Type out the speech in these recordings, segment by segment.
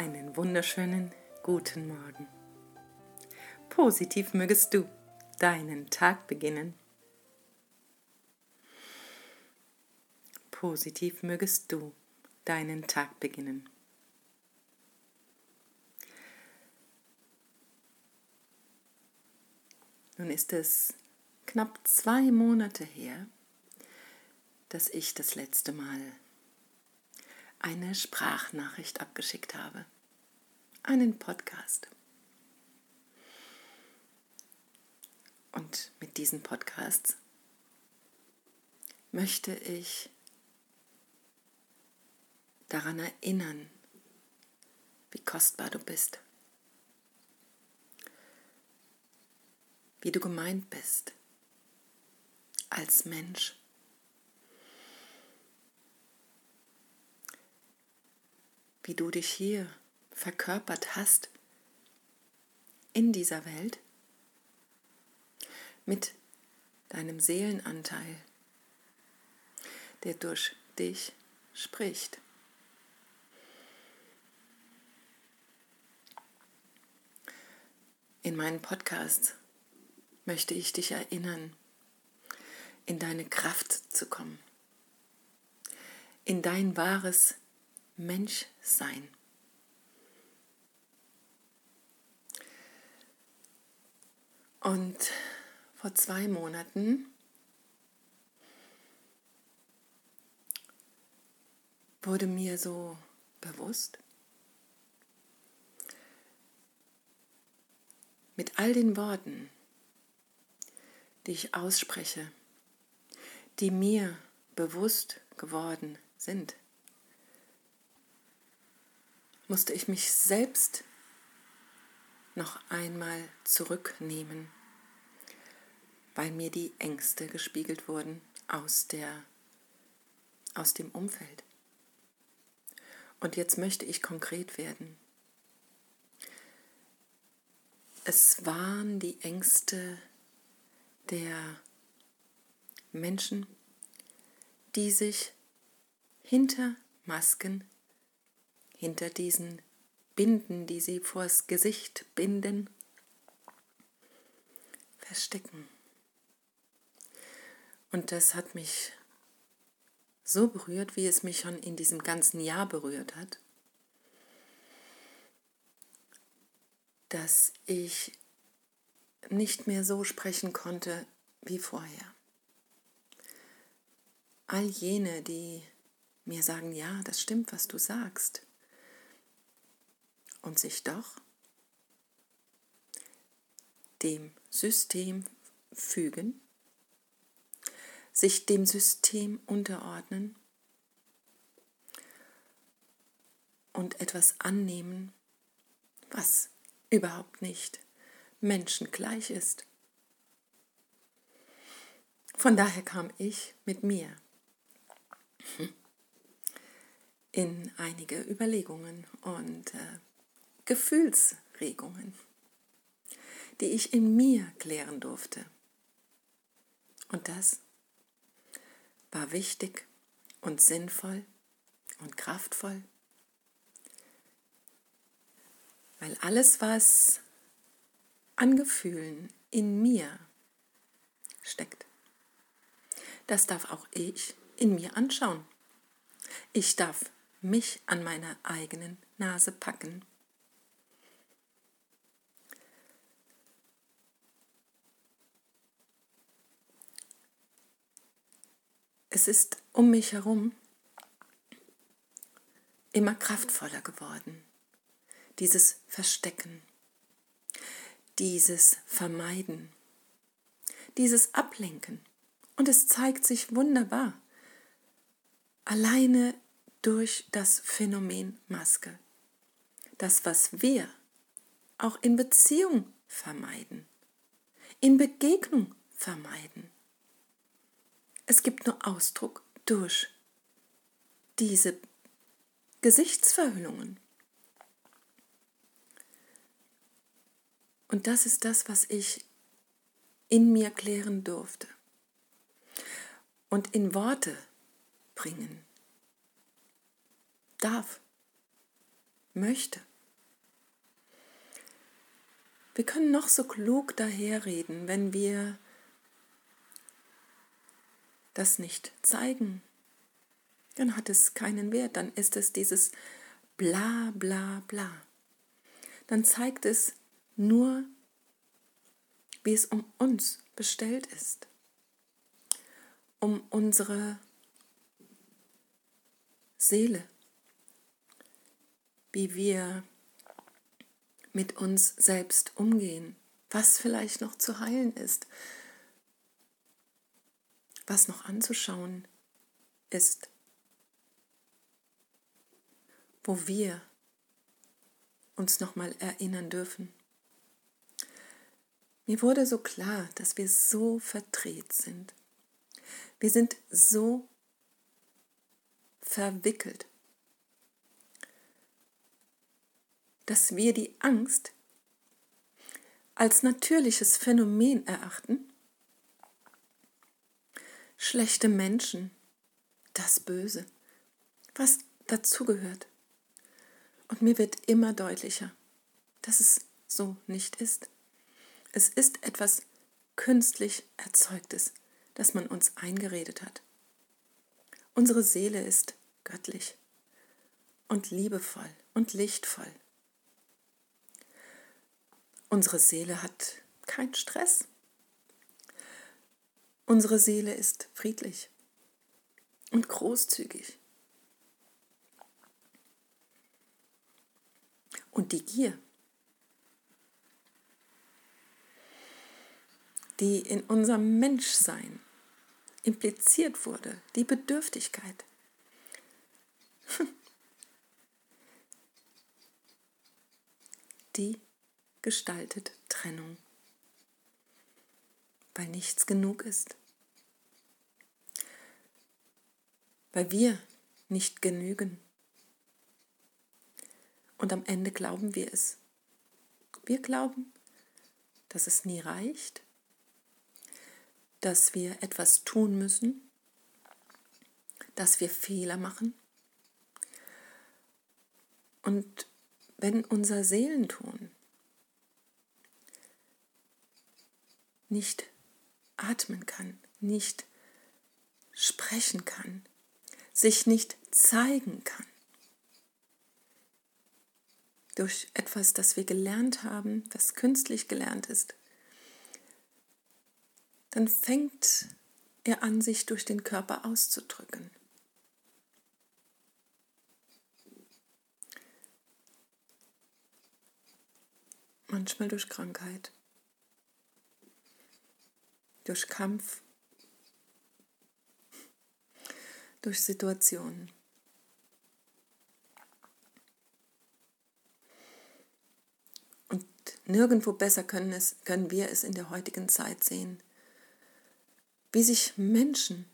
einen wunderschönen guten Morgen. Positiv mögest du deinen Tag beginnen. Positiv mögest du deinen Tag beginnen. Nun ist es knapp zwei Monate her, dass ich das letzte Mal eine Sprachnachricht abgeschickt habe. Einen Podcast. Und mit diesen Podcasts möchte ich daran erinnern, wie kostbar du bist, wie du gemeint bist als Mensch wie du dich hier verkörpert hast in dieser Welt mit deinem Seelenanteil, der durch dich spricht. In meinen Podcasts möchte ich dich erinnern, in deine Kraft zu kommen, in dein wahres Mensch Und vor zwei Monaten wurde mir so bewusst, mit all den Worten, die ich ausspreche, die mir bewusst geworden sind, musste ich mich selbst noch einmal zurücknehmen, weil mir die Ängste gespiegelt wurden aus, der, aus dem Umfeld. Und jetzt möchte ich konkret werden. Es waren die Ängste der Menschen, die sich hinter Masken hinter diesen Binden, die sie vors Gesicht binden, verstecken. Und das hat mich so berührt, wie es mich schon in diesem ganzen Jahr berührt hat, dass ich nicht mehr so sprechen konnte wie vorher. All jene, die mir sagen, ja, das stimmt, was du sagst, und sich doch dem System fügen, sich dem System unterordnen und etwas annehmen, was überhaupt nicht menschengleich ist. Von daher kam ich mit mir in einige Überlegungen und äh, Gefühlsregungen, die ich in mir klären durfte. Und das war wichtig und sinnvoll und kraftvoll, weil alles, was an Gefühlen in mir steckt, das darf auch ich in mir anschauen. Ich darf mich an meiner eigenen Nase packen es ist um mich herum immer kraftvoller geworden. Dieses Verstecken, dieses Vermeiden, dieses Ablenken. Und es zeigt sich wunderbar. Alleine durch das Phänomen Maske. Das, was wir auch in Beziehung vermeiden, in Begegnung vermeiden. Es gibt nur Ausdruck durch diese Gesichtsverhüllungen. Und das ist das, was ich in mir klären durfte und in Worte bringen darf, möchte. Wir können noch so klug daherreden, wenn wir das nicht zeigen, dann hat es keinen Wert, dann ist es dieses bla bla bla. Dann zeigt es nur, wie es um uns bestellt ist, um unsere Seele, wie wir mit uns selbst umgehen, was vielleicht noch zu heilen ist, was noch anzuschauen ist, wo wir uns nochmal erinnern dürfen. Mir wurde so klar, dass wir so verdreht sind. Wir sind so verwickelt, dass wir die Angst als natürliches Phänomen erachten, schlechte Menschen, das Böse, was dazugehört. Und mir wird immer deutlicher, dass es so nicht ist. Es ist etwas künstlich Erzeugtes, das man uns eingeredet hat. Unsere Seele ist göttlich und liebevoll und lichtvoll. Unsere Seele hat keinen Stress. Unsere Seele ist friedlich und großzügig. Und die Gier, die in unserem Menschsein impliziert wurde, die Bedürftigkeit, die gestaltet Trennung, weil nichts genug ist, weil wir nicht genügen. Und am Ende glauben wir es. Wir glauben, dass es nie reicht, dass wir etwas tun müssen, dass wir Fehler machen. Und wenn unser Seelenton nicht atmen kann, nicht sprechen kann, sich nicht zeigen kann, durch etwas, das wir gelernt haben, das künstlich gelernt ist, dann fängt er an, sich durch den Körper auszudrücken. Manchmal durch Krankheit, durch Kampf, durch Situationen. Nirgendwo besser können, es, können wir es in der heutigen Zeit sehen. Wie sich Menschen,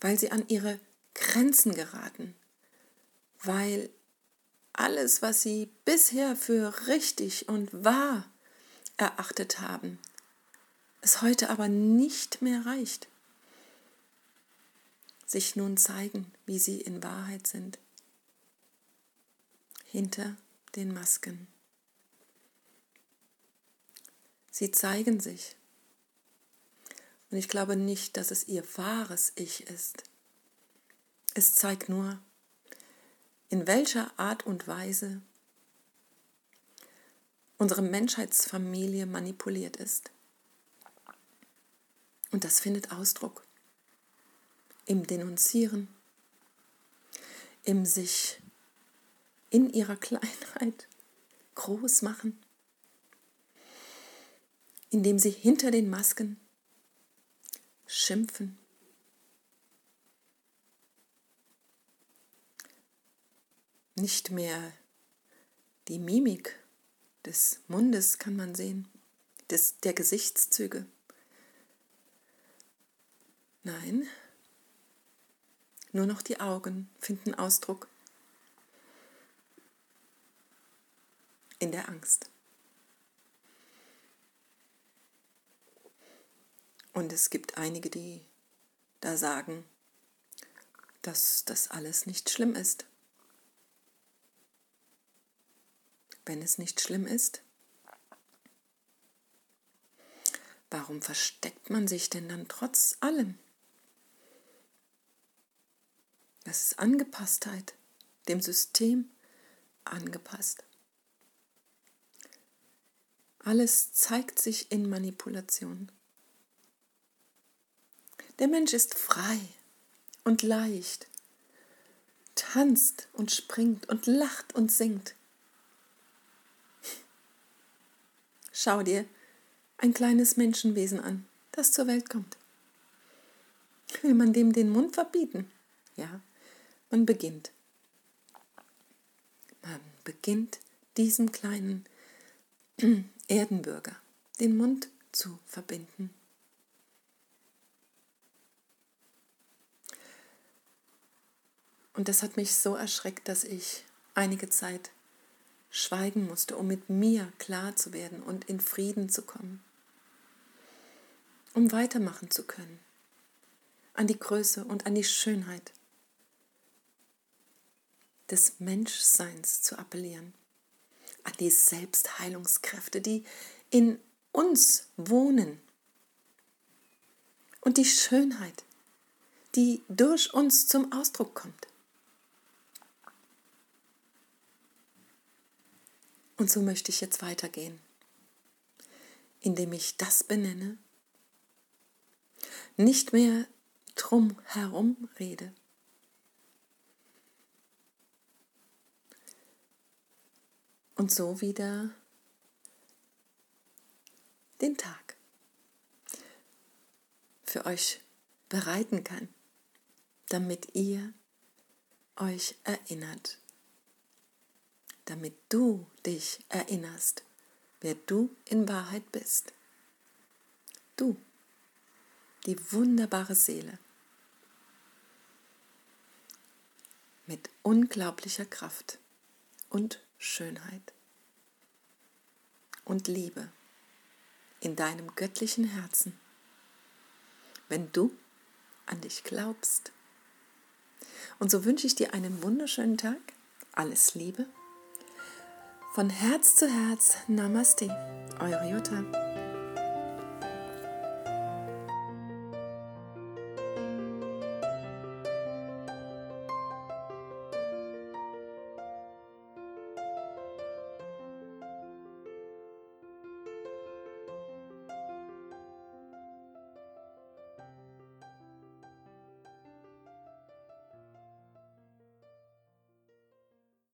weil sie an ihre Grenzen geraten, weil alles, was sie bisher für richtig und wahr erachtet haben, es heute aber nicht mehr reicht, sich nun zeigen, wie sie in Wahrheit sind, hinter den Masken. Sie zeigen sich. Und ich glaube nicht, dass es ihr wahres Ich ist. Es zeigt nur, in welcher Art und Weise unsere Menschheitsfamilie manipuliert ist. Und das findet Ausdruck im Denunzieren, im sich in ihrer Kleinheit groß machen, indem sie hinter den Masken schimpfen. Nicht mehr die Mimik des Mundes kann man sehen, des, der Gesichtszüge. Nein, nur noch die Augen finden Ausdruck in der Angst. Und es gibt einige, die da sagen, dass das alles nicht schlimm ist. Wenn es nicht schlimm ist, warum versteckt man sich denn dann trotz allem? Das ist Angepasstheit, dem System angepasst. Alles zeigt sich in Manipulation. Der Mensch ist frei und leicht, tanzt und springt und lacht und singt. Schau dir ein kleines Menschenwesen an, das zur Welt kommt. Will man dem den Mund verbieten? Ja, man beginnt. Man beginnt diesem kleinen Erdenbürger den Mund zu verbinden. Und das hat mich so erschreckt, dass ich einige Zeit schweigen musste, um mit mir klar zu werden und in Frieden zu kommen, um weitermachen zu können, an die Größe und an die Schönheit des Menschseins zu appellieren, an die Selbstheilungskräfte, die in uns wohnen. Und die Schönheit, die durch uns zum Ausdruck kommt. Und so möchte ich jetzt weitergehen, indem ich das benenne, nicht mehr drum herum rede, und so wieder den Tag für euch bereiten kann, damit ihr euch erinnert, damit du dich erinnerst, wer du in Wahrheit bist. Du, die wunderbare Seele mit unglaublicher Kraft und Schönheit und Liebe in deinem göttlichen Herzen, wenn du an dich glaubst. Und so wünsche ich dir einen wunderschönen Tag, alles Liebe. Von Herz zu Herz, Namaste, eure Jutta.